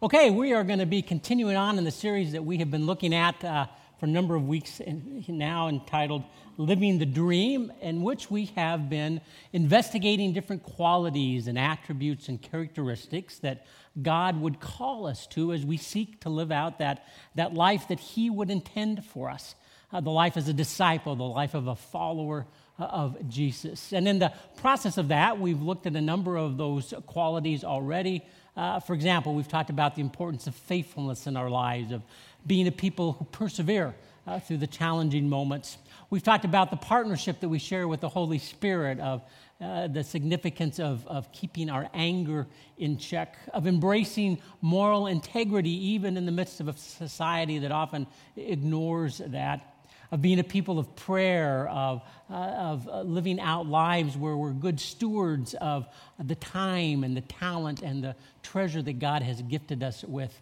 Okay, we are going to be continuing on in the series that we have been looking at uh, for a number of weeks now entitled Living the Dream, in which we have been investigating different qualities and attributes and characteristics that God would call us to as we seek to live out that, that life that He would intend for us uh, the life as a disciple, the life of a follower uh, of Jesus. And in the process of that, we've looked at a number of those qualities already. Uh, for example, we've talked about the importance of faithfulness in our lives, of being a people who persevere uh, through the challenging moments. We've talked about the partnership that we share with the Holy Spirit, of uh, the significance of, of keeping our anger in check, of embracing moral integrity even in the midst of a society that often ignores that of being a people of prayer, of, uh, of uh, living out lives where we're good stewards of the time and the talent and the treasure that God has gifted us with.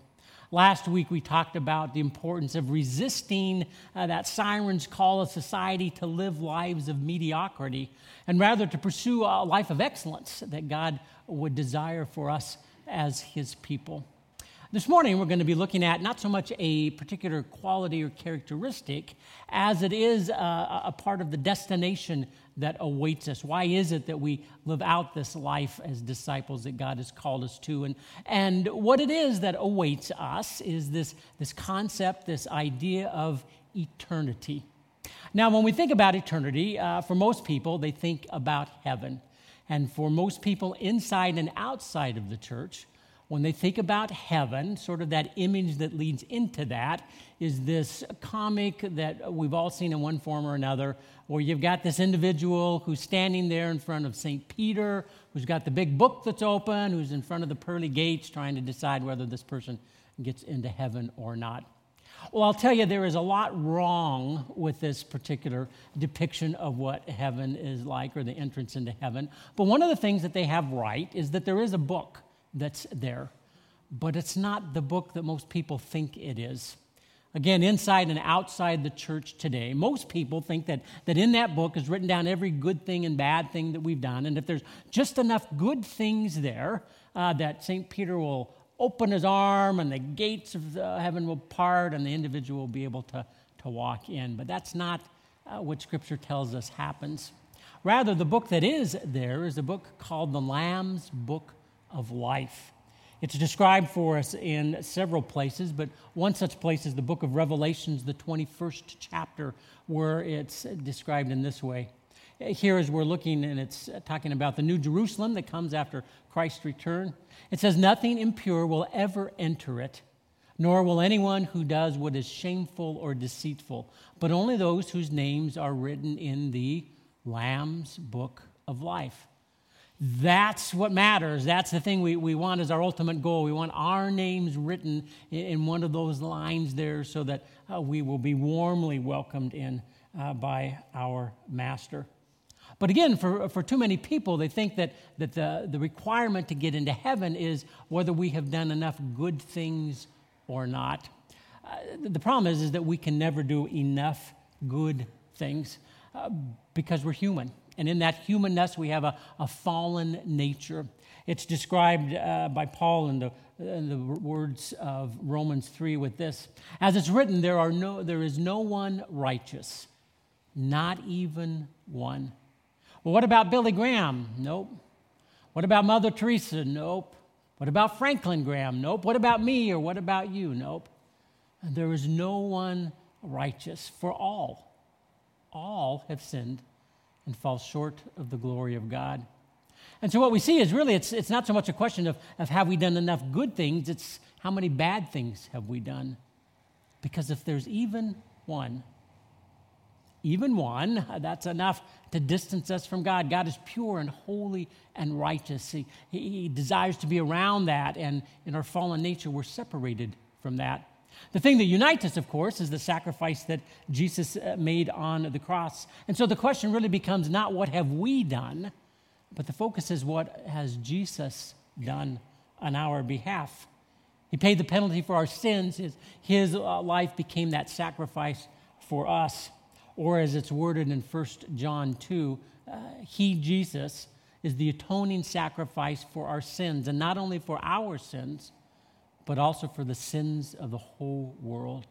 Last week, we talked about the importance of resisting uh, that siren's call of society to live lives of mediocrity and rather to pursue a life of excellence that God would desire for us as His people. This morning, we're going to be looking at not so much a particular quality or characteristic as it is a, a, part of the destination that awaits us. Why is it that we live out this life as disciples that God has called us to? And, and what it is that awaits us is this, this concept, this idea of eternity. Now, when we think about eternity, uh, for most people, they think about heaven. And for most people inside and outside of the church, when they think about heaven, sort of that image that leads into that is this comic that we've all seen in one form or another, where you've got this individual who's standing there in front of St. Peter, who's got the big book that's open, who's in front of the pearly gates trying to decide whether this person gets into heaven or not. Well, I'll tell you, there is a lot wrong with this particular depiction of what heaven is like or the entrance into heaven. But one of the things that they have right is that there is a book that's there, but it's not the book that most people think it is. Again, inside and outside the church today, most people think that, that in that book is written down every good thing and bad thing that we've done. And if there's just enough good things there, uh, that St. Peter will open his arm and the gates of heaven will part and the individual will be able to, to walk in. But that's not uh, what Scripture tells us happens. Rather, the book that is there is a book called the Lamb's Book of life. It's described for us in several places, but one such place is the book of Revelations, the 21st chapter, where it's described in this way. Here, as we're looking, and it's talking about the New Jerusalem that comes after Christ's return, it says, Nothing impure will ever enter it, nor will anyone who does what is shameful or deceitful, but only those whose names are written in the Lamb's book of life. That's what matters. That's the thing we, we want as our ultimate goal. We want our names written in, in one of those lines there so that uh, we will be warmly welcomed in uh, by our Master. But again, for, for too many people, they think that, that the, the requirement to get into heaven is whether we have done enough good things or not. Uh, the problem is, is that we can never do enough good things uh, because we're human. And in that humanness, we have a, a fallen nature. It's described uh, by Paul in the, in the words of Romans 3 with this As it's written, there, are no, there is no one righteous, not even one. Well, what about Billy Graham? Nope. What about Mother Teresa? Nope. What about Franklin Graham? Nope. What about me or what about you? Nope. There is no one righteous, for all, all have sinned and fall short of the glory of God. And so what we see is really it's, it's not so much a question of, of have we done enough good things, it's how many bad things have we done. Because if there's even one, even one, that's enough to distance us from God. God is pure and holy and righteous. He, he desires to be around that, and in our fallen nature, we're separated from that. The thing that unites us, of course, is the sacrifice that Jesus uh, made on the cross. And so the question really becomes not what have we done, but the focus is what has Jesus done on our behalf. He paid the penalty for our sins. His, his uh, life became that sacrifice for us. Or as it's worded in 1 John 2, uh, He, Jesus, is the atoning sacrifice for our sins, and not only for our sins, but also for the sins of the whole world.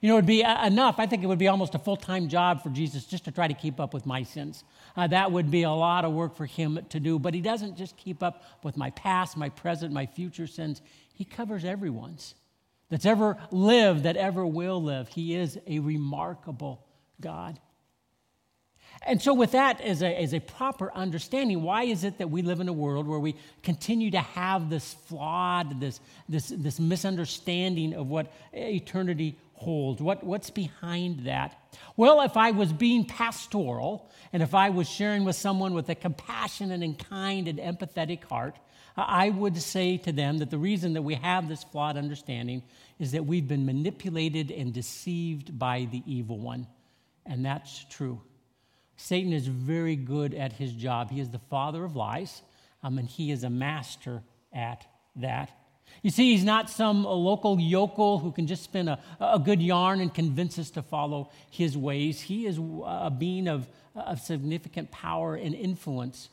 You know, it would be enough. I think it would be almost a full time job for Jesus just to try to keep up with my sins. Uh, that would be a lot of work for him to do. But he doesn't just keep up with my past, my present, my future sins. He covers everyone's that's ever lived, that ever will live. He is a remarkable God. And so, with that as a, as a proper understanding, why is it that we live in a world where we continue to have this flawed, this, this, this misunderstanding of what eternity holds? What, what's behind that? Well, if I was being pastoral and if I was sharing with someone with a compassionate and kind and empathetic heart, I would say to them that the reason that we have this flawed understanding is that we've been manipulated and deceived by the evil one. And that's true. Satan is very good at his job. He is the father of lies, um, and he is a master at that. You see, he's not some local yokel who can just spin a, a good yarn and convince us to follow his ways. He is a being of, of significant power and influence.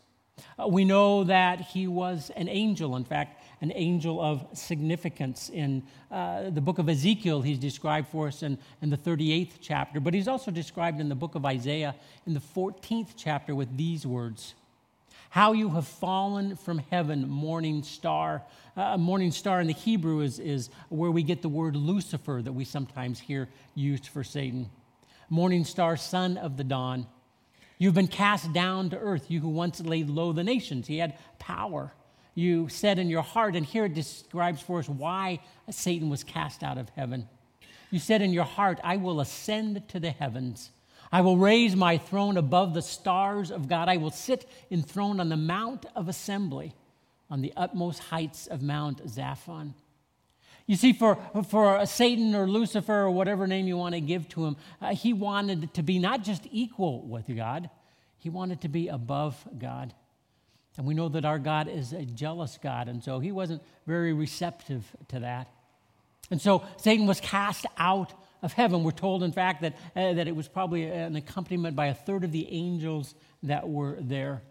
Uh, we know that he was an angel, in fact, an angel of significance. In uh, the book of Ezekiel, he's described for us in, in the 38th chapter, but he's also described in the book of Isaiah in the 14th chapter with these words How you have fallen from heaven, morning star. Uh, morning star in the Hebrew is, is where we get the word Lucifer that we sometimes hear used for Satan. Morning star, son of the dawn. You've been cast down to earth, you who once laid low the nations. He had power. You said in your heart, and here it describes for us why Satan was cast out of heaven. You said in your heart, I will ascend to the heavens. I will raise my throne above the stars of God. I will sit enthroned on the mount of assembly, on the utmost heights of Mount Zaphon. You see, for, for Satan or Lucifer or whatever name you want to give to him, uh, he wanted to be not just equal with God, he wanted to be above God. And we know that our God is a jealous God, and so he wasn't very receptive to that. And so Satan was cast out of heaven. We're told, in fact, that, uh, that it was probably an accompaniment by a third of the angels that were there.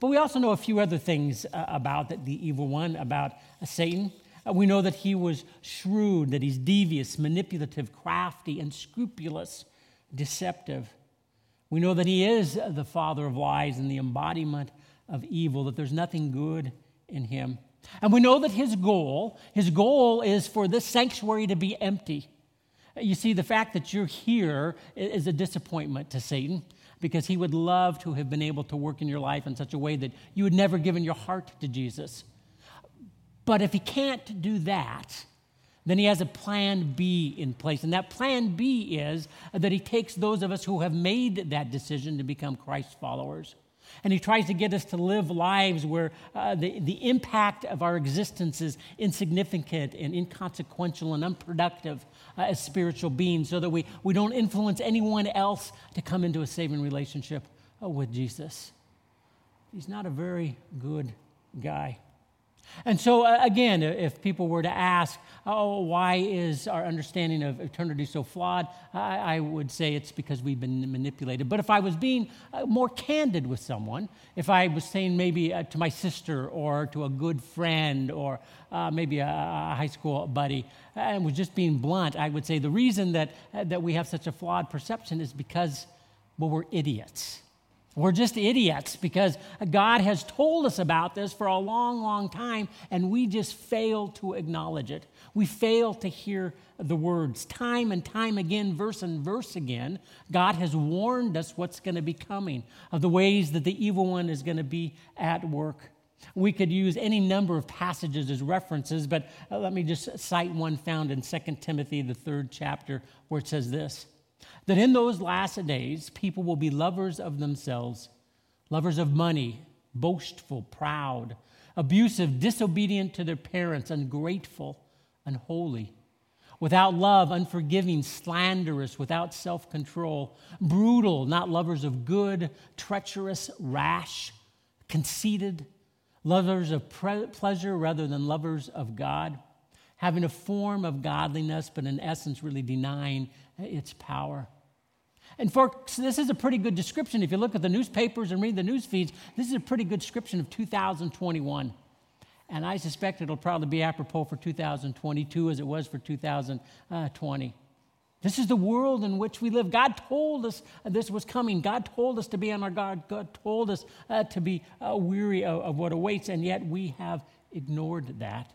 But we also know a few other things uh, about the, the evil one, about Satan. Uh, we know that he was shrewd, that he's devious, manipulative, crafty, and scrupulous, deceptive. We know that he is the father of lies and the embodiment of evil, that there's nothing good in him. And we know that his goal, his goal is for this sanctuary to be empty. You see, the fact that you're here is a disappointment to Satan because he would love to have been able to work in your life in such a way that you had never given your heart to Jesus. But if he can't do that, then he has a plan B in place. And that plan B is that he takes those of us who have made that decision to become Christ followers. And he tries to get us to live lives where uh, the, the impact of our existence is insignificant and inconsequential and unproductive uh, as spiritual beings so that we, we don't influence anyone else to come into a saving relationship uh, with Jesus. He's not a very good guy. And so, uh, again, if people were to ask, oh, why is our understanding of eternity so flawed? I, I would say it's because we've been manipulated. But if I was being uh, more candid with someone, if I was saying maybe uh, to my sister or to a good friend or uh, maybe a, a, high school buddy, and was just being blunt, I would say the reason that, that we have such a flawed perception is because, well, we're idiots. We're just idiots because God has told us about this for a long, long time, and we just fail to acknowledge it. We fail to hear the words. Time and time again, verse and verse again, God has warned us what's going to be coming, of the ways that the evil one is going to be at work. We could use any number of passages as references, but uh, let me just cite one found in 2 Timothy, the third chapter, where it says this that in those last days, people will be lovers of themselves, lovers of money, boastful, proud, abusive, disobedient to their parents, ungrateful, unholy, without love, unforgiving, slanderous, without self control, brutal, not lovers of good, treacherous, rash, conceited, lovers of pre- pleasure rather than lovers of God, having a form of godliness, but in essence, really denying its power. And folks, this is a pretty good description. If you look at the newspapers and read the news feeds, this is a pretty good description of 2021. And I suspect it'll probably be apropos for 2022 as it was for 2020. This is the world in which we live. God told us this was coming. God told us to be on our guard. God told us uh, to be uh, weary of, of what awaits, and yet we have ignored that.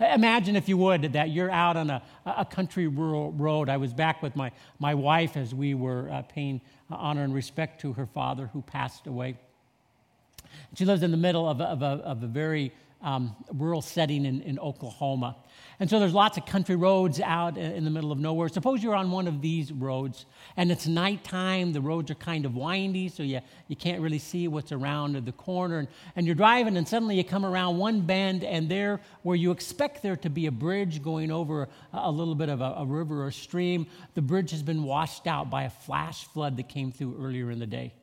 Imagine, if you would, that you're out on a, a country rural road. I was back with my, my wife as we were uh, paying honor and respect to her father who passed away. She lives in the middle of a, of a, of a very um, rural setting in, in Oklahoma. And so there's lots of country roads out in the middle of nowhere. Suppose you're on one of these roads and it's nighttime, the roads are kind of windy, so you, you can't really see what's around the corner. And, and you're driving, and suddenly you come around one bend, and there, where you expect there to be a bridge going over a, a little bit of a, a river or stream, the bridge has been washed out by a flash flood that came through earlier in the day.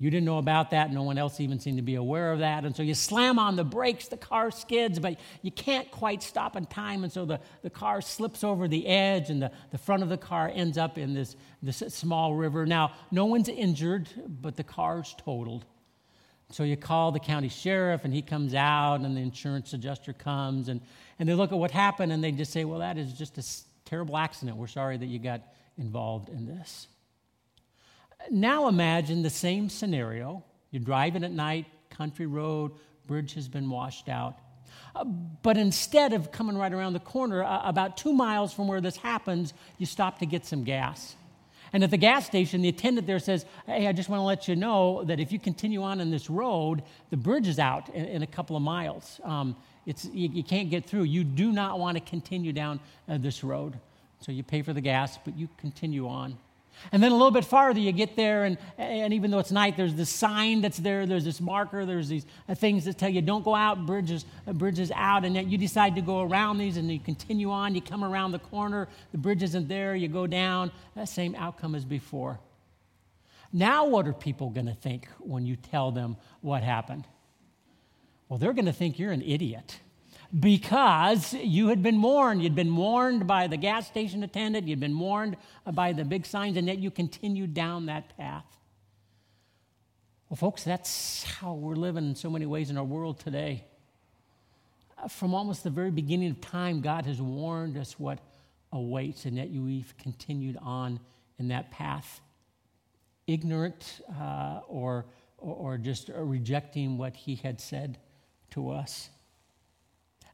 You didn't know about that. No one else even seemed to be aware of that. And so you slam on the brakes, the car skids, but you can't quite stop in time. And so the, the car slips over the edge, and the, the front of the car ends up in this, this small river. Now, no one's injured, but the car's totaled. So you call the county sheriff, and he comes out, and the insurance adjuster comes, and, and they look at what happened, and they just say, Well, that is just a terrible accident. We're sorry that you got involved in this. Now imagine the same scenario. You're driving at night, country road, bridge has been washed out. Uh, but instead of coming right around the corner, uh, about two miles from where this happens, you stop to get some gas. And at the gas station, the attendant there says, Hey, I just want to let you know that if you continue on in this road, the bridge is out in, in a couple of miles. Um, it's, you, you, can't get through. You do not want to continue down uh, this road. So you pay for the gas, but you continue on. And then a little bit farther, you get there, and, and even though it's night, there's this sign that's there, there's this marker, there's these uh, things that tell you don't go out, bridges, uh, bridges out, and yet you decide to go around these and you continue on, you come around the corner, the bridge isn't there, you go down, that same outcome as before. Now, what are people going to think when you tell them what happened? Well, they're going to think you're an idiot because you had been warned. You'd been warned by the gas station attendant, you'd been warned by the big signs, and yet you continued down that path. Well, folks, that's how we're living in so many ways in our world today. From almost the very beginning of time, God has warned us what awaits, and yet we've continued on in that path, ignorant uh, or, or just rejecting what He had said to us.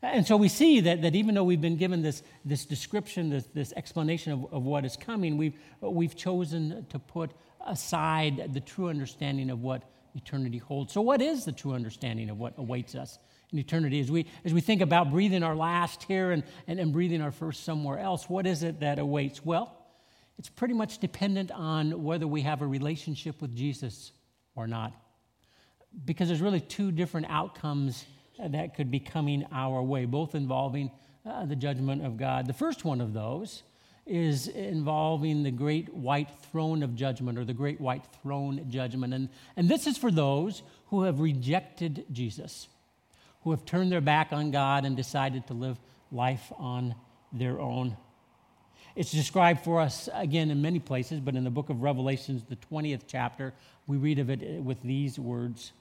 And so we see that, that even though we've been given this, this description, this, this explanation of, of what is coming, we've, we've chosen to put aside the true understanding of what eternity holds. So, what is the true understanding of what awaits us in eternity? As we, as we think about breathing our last here and, and, and breathing our first somewhere else, what is it that awaits? Well, it's pretty much dependent on whether we have a relationship with Jesus or not. Because there's really two different outcomes that could be coming our way, both involving uh, the judgment of God. The first one of those is involving the great white throne of judgment or the great white throne judgment. And, and this is for those who have rejected Jesus, who have turned their back on God and decided to live life on their own. It's described for us again in many places, but in the book of Revelations, the 20th chapter, we read of it with these words.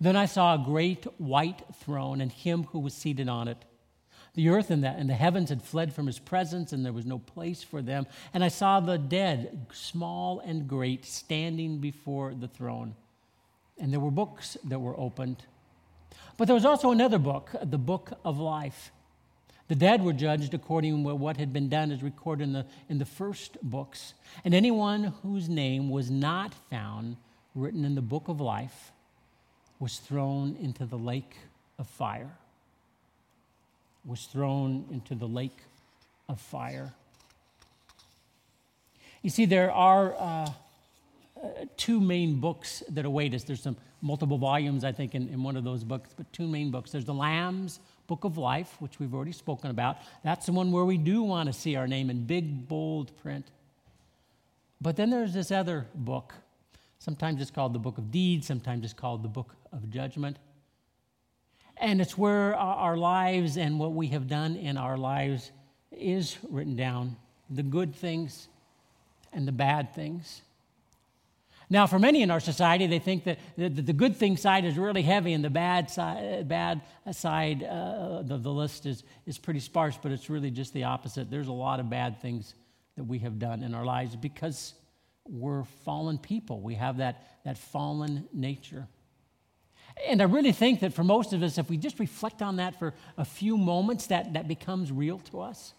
Then I saw a great white throne and him who was seated on it. The earth and the, and the heavens had fled from his presence, and there was no place for them. And I saw the dead, small and great, standing before the throne. And there were books that were opened. But there was also another book, the book of life. The dead were judged according to what had been done as recorded in the, in the first books. And anyone whose name was not found written in the book of life was thrown into the lake of fire. Was thrown into the lake of fire. You see, there are uh, uh, two main books that await us. There's some multiple volumes, I think, in, in one of those books, but two main books. There's the Lamb's Book of Life, which we've already spoken about. That's the one where we do want to see our name in big, bold print. But then there's this other book Sometimes it's called the book of deeds, sometimes it's called the book of judgment. And it's where our lives and what we have done in our lives is written down the good things and the bad things. Now, for many in our society, they think that the, good thing side is really heavy and the bad side, bad side uh, the, the list is, is pretty sparse, but it's really just the opposite. There's a lot of bad things that we have done in our lives because we're fallen people. We have that, that fallen nature. And I really think that for most of us, if we just reflect on that for a few moments, that, that becomes real to us.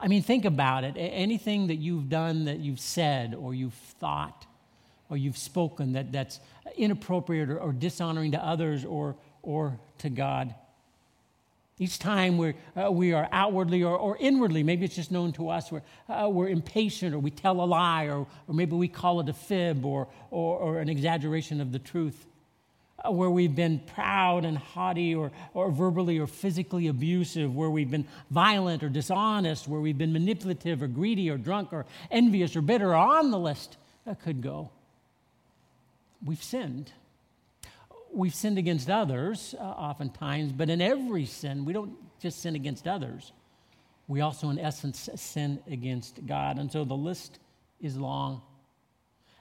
I mean, think about it. Anything that you've done, that you've said, or you've thought, or you've spoken that, that's inappropriate or, or dishonoring to others or, or to God. Each time we're, uh, we are outwardly or, or inwardly, maybe it's just known to us, we're, uh, we're impatient or we tell a lie or, or maybe we call it a fib or, or, or an exaggeration of the truth. Uh, where we've been proud and haughty or, or verbally or physically abusive, where we've been violent or dishonest, where we've been manipulative or greedy or drunk or envious or bitter, or on the list that could go we've sinned. We've sinned against others uh, oftentimes, but in every sin, we don't just sin against others. We also, in essence, sin against God. And so the list is long.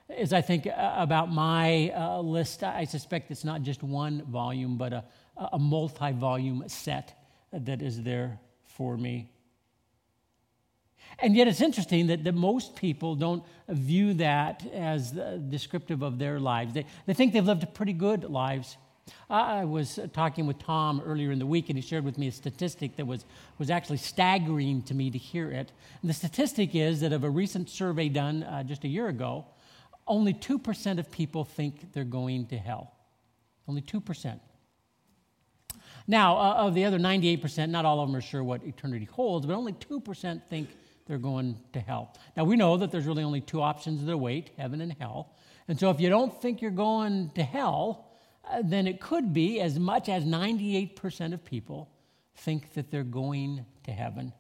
As I think uh, about my uh, list, I suspect it's not just one volume, but a, a multi volume set that is there for me. And yet it's interesting that, that most people don't view that as descriptive of their lives. They, they think they've lived pretty good lives. I was talking with Tom earlier in the week, and he shared with me a statistic that was, was actually staggering to me to hear it. And the statistic is that of a recent survey done uh, just a year ago, only 2% of people think they're going to hell. Only 2%. Now, uh, of the other 98%, not all of them are sure what eternity holds, but only 2% think they're going to hell. Now, we know that there's really only two options that await heaven and hell. And so, if you don't think you're going to hell, uh, then it could be as much as 98% of people think that they're going to heaven.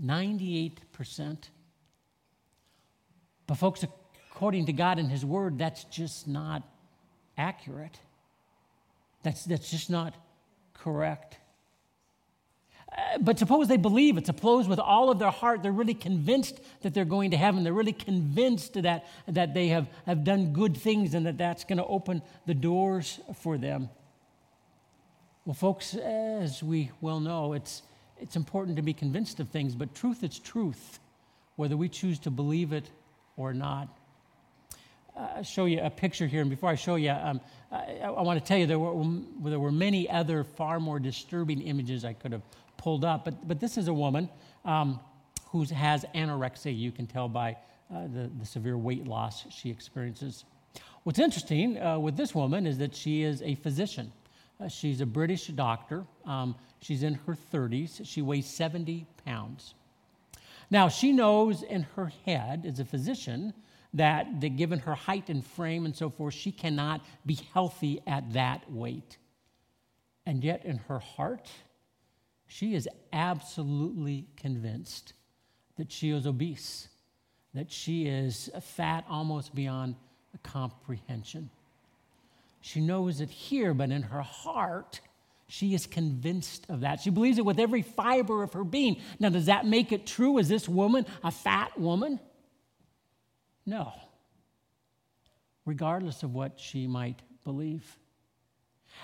98%. But, folks, according to God and His Word, that's just not accurate. That's, that's just not correct. But suppose they believe it. Suppose with all of their heart they're really convinced that they're going to heaven. They're really convinced that, that they have, have done good things and that that's going to open the doors for them. Well, folks, as we well know, it's, it's important to be convinced of things, but truth is truth, whether we choose to believe it or not. Uh, I'll show you a picture here, and before I show you, um, I, I, want to tell you there were, there were many other far more disturbing images I could have pulled up. But, but this is a woman um, who has anorexia. You can tell by uh, the, the severe weight loss she experiences. What's interesting uh, with this woman is that she is a physician. Uh, she's a British doctor. Um, she's in her 30s. She weighs 70 pounds. Now, she knows in her head, as a physician, that, that given her height and frame and so forth, she cannot be healthy at that weight. And yet, in her heart, she is absolutely convinced that she is obese, that she is fat almost beyond comprehension. She knows it here, but in her heart, she is convinced of that. She believes it with every fiber of her being. Now, does that make it true? Is this woman a fat woman? No. Regardless of what she might believe.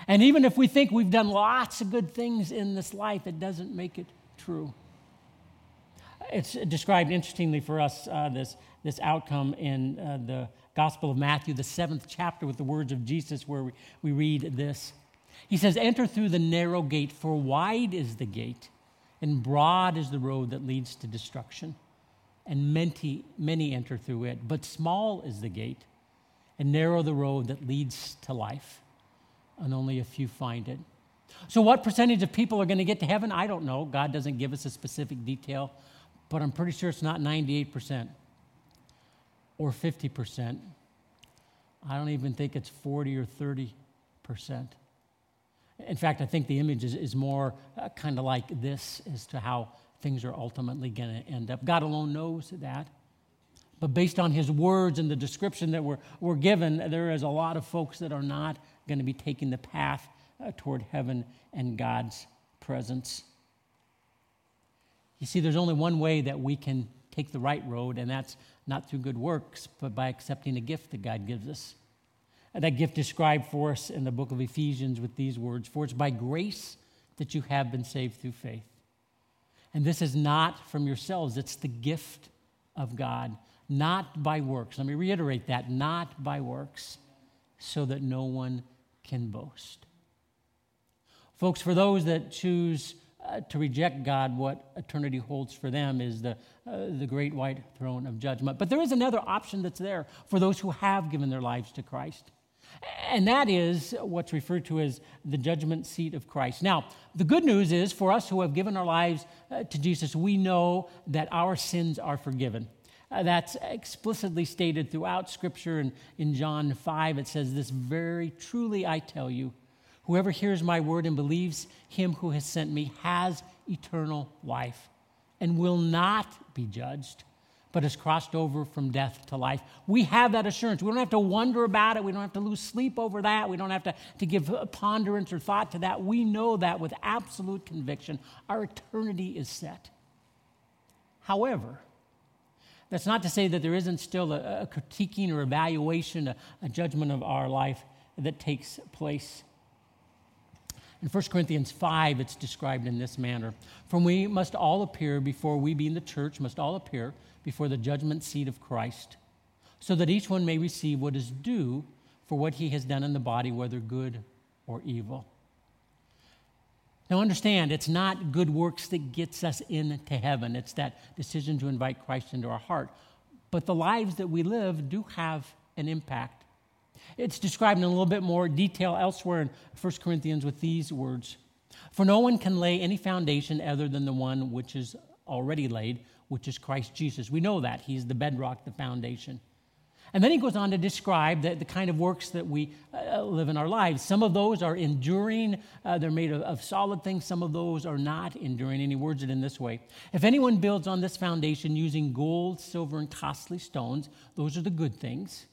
And even if we think we've done lots of good things in this life, it doesn't make it true. It's described interestingly for us, uh, this, this outcome in uh, the Gospel of Matthew, the seventh chapter, with the words of Jesus, where we, we read this. He says, Enter through the narrow gate, for wide is the gate, and broad is the road that leads to destruction. And many, many enter through it. But small is the gate, and narrow the road that leads to life and only a few find it. So, what percentage of people are going to get to heaven? I don't know. God doesn't give us a specific detail, but I'm pretty sure it's not 98% or 50%. I don't even think it's 40 or 30%. In fact, I think the image is, is more uh, kind of like this as to how things are ultimately going to end up. God alone knows that. But based on his words and the description that we're, we're given, there is a lot of folks that are not going to be taking the path uh, toward heaven and God's presence. You see, there's only one way that we can take the right road, and that's not through good works, but by accepting a gift that God gives us. And that gift described for us in the book of Ephesians with these words For it's by grace that you have been saved through faith. And this is not from yourselves, it's the gift of God, not by works. Let me reiterate that not by works, so that no one can boast. Folks, for those that choose uh, to reject God, what eternity holds for them is the, uh, the great white throne of judgment. But there is another option that's there for those who have given their lives to Christ. And that is what's referred to as the judgment seat of Christ. Now, the good news is for us who have given our lives uh, to Jesus, we know that our sins are forgiven. Uh, that's explicitly stated throughout Scripture. And in John 5, it says, This very truly I tell you, whoever hears my word and believes him who has sent me has eternal life and will not be judged but has crossed over from death to life. We have that assurance. We don't have to wonder about it. We don't have to lose sleep over that. We don't have to, to give ponderance or thought to that. We know that with absolute conviction. Our eternity is set. However, that's not to say that there isn't still a, a critiquing or evaluation, a, a judgment of our life that takes place. In 1 Corinthians 5, it's described in this manner For we must all appear before we, being the church, must all appear before the judgment seat of Christ, so that each one may receive what is due for what he has done in the body, whether good or evil. Now, understand, it's not good works that gets us into heaven. It's that decision to invite Christ into our heart. But the lives that we live do have an impact. It's described in a little bit more detail elsewhere in 1 Corinthians with these words For no one can lay any foundation other than the one which is already laid, which is Christ Jesus. We know that. He's the bedrock, the foundation. And then he goes on to describe the, the kind of works that we uh, live in our lives. Some of those are enduring, uh, they're made of, of, solid things. Some of those are not enduring. And he words it in this way If anyone builds on this foundation using gold, silver, and costly stones, those are the good things.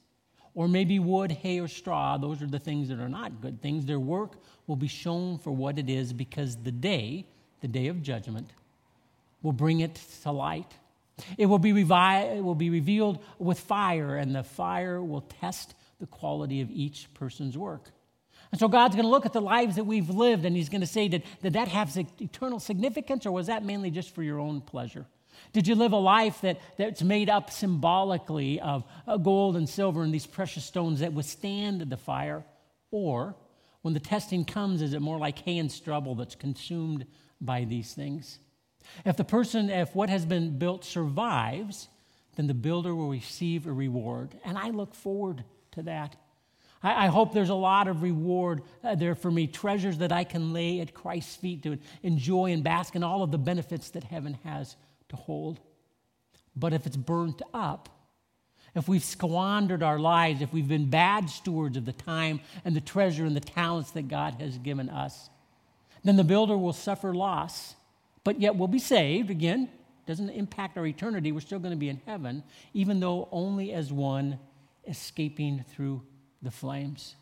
Or maybe wood, hay, or straw, those are the things that are not good things. Their work will be shown for what it is because the day, the day of judgment, will bring it to light. It will be, revi- it will be revealed with fire, and the fire will test the quality of each person's work. And so God's going to look at the lives that we've lived, and He's going to say, did, did that have eternal significance, or was that mainly just for your own pleasure? Did you live a life that, that's made up symbolically of uh, gold and silver and these precious stones that withstand the fire? Or, when the testing comes, is it more like hay and stubble that's consumed by these things? If the person, if what has been built survives, then the builder will receive a reward. And I look forward to that. I, I hope there's a lot of reward uh, there for me, treasures that I can lay at Christ's feet to enjoy and bask in all of the benefits that heaven has to hold. But if it's burnt up, if we've squandered our lives, if we've been bad stewards of the time and the treasure and the talents that God has given us, then the builder will suffer loss but yet we'll be saved. Again, doesn't impact our eternity. We're still going to be in heaven, even though only as one escaping through the flames.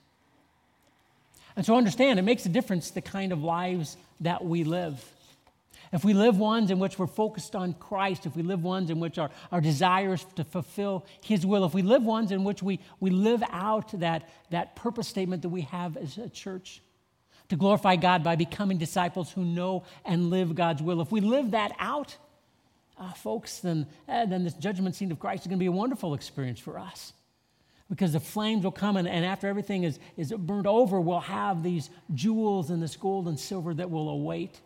And so understand, it makes a difference the kind of lives that we live. If we live ones in which we're focused on Christ, if we live ones in which our, our desires to fulfill His will, if we live ones in which we, we live out that, that purpose statement that we have as a church, to glorify God by becoming disciples who know and live God's will. If we live that out, uh, folks, then, uh, then this judgment seat of Christ is going to be a wonderful experience for us. Because the flames will come, and, and after everything is, is burned over, we'll have these jewels and this gold and silver that will await,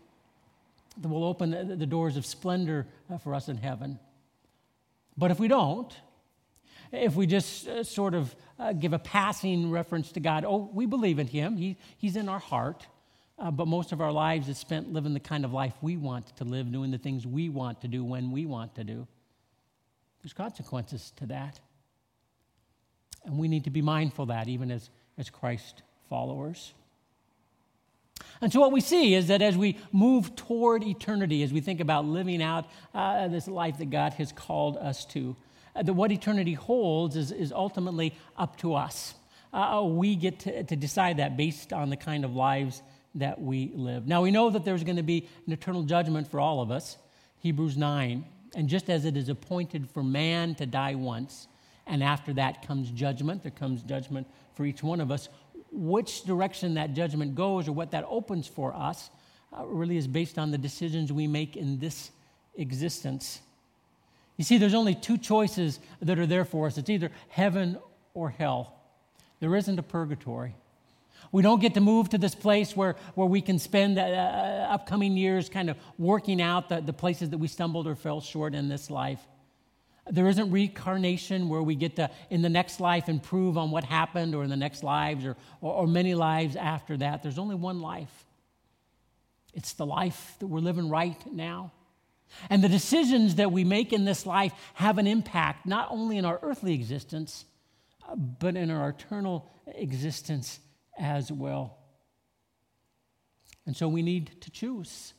that will open the, the doors of splendor uh, for us in heaven. But if we don't, if we just uh, sort of uh, give a passing reference to God, oh, we believe in Him, he, He's in our heart, uh, but most of our lives is spent living the kind of life we want to live, doing the things we want to do when we want to do. There's consequences to that. And we need to be mindful of that, even as, as Christ followers. And so, what we see is that as we move toward eternity, as we think about living out uh, this life that God has called us to, that what eternity holds is, is ultimately up to us. Uh, uh, we get to, to decide that based on the kind of lives that we live. Now, we know that there's going to be an eternal judgment for all of us. Hebrews 9 And just as it is appointed for man to die once, and after that comes judgment, there comes judgment for each one of us, which direction that judgment goes or what that opens for us uh, really is based on the decisions we make in this existence. You see, there's only two choices that are there for us it's either heaven or hell. There isn't a purgatory. We don't get to move to this place where, where we can spend uh, uh, upcoming years kind of working out the, the places that we stumbled or fell short in this life. There isn't reincarnation where we get to, in the next life, improve on what happened or in the next lives or, or, or many lives after that. There's only one life. It's the life that we're living right now. And the decisions that we make in this life have an impact not only in our earthly existence, but in our eternal existence as well. And so we need to choose.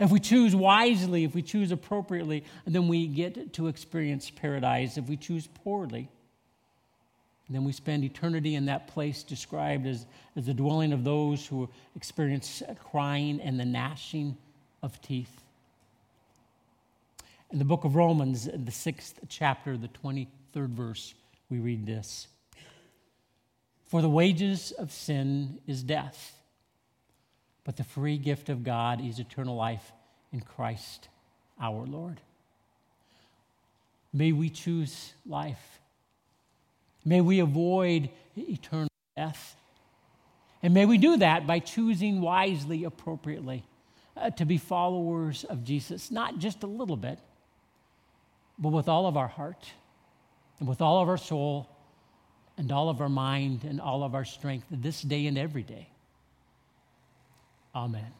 If we choose wisely, if we choose appropriately, then we get to experience paradise. If we choose poorly, then we spend eternity in that place described as, as the dwelling of those who experience crying and the gnashing of teeth. In the book of Romans, the sixth chapter, the 23rd verse, we read this For the wages of sin is death but the free gift of God is eternal life in Christ our Lord. May we choose life. May we avoid eternal death. And may we do that by choosing wisely, appropriately, uh, to be followers of Jesus, not just a little bit, but with all of our heart and with all of our soul and all of our mind and all of our strength this day and every day. Amen.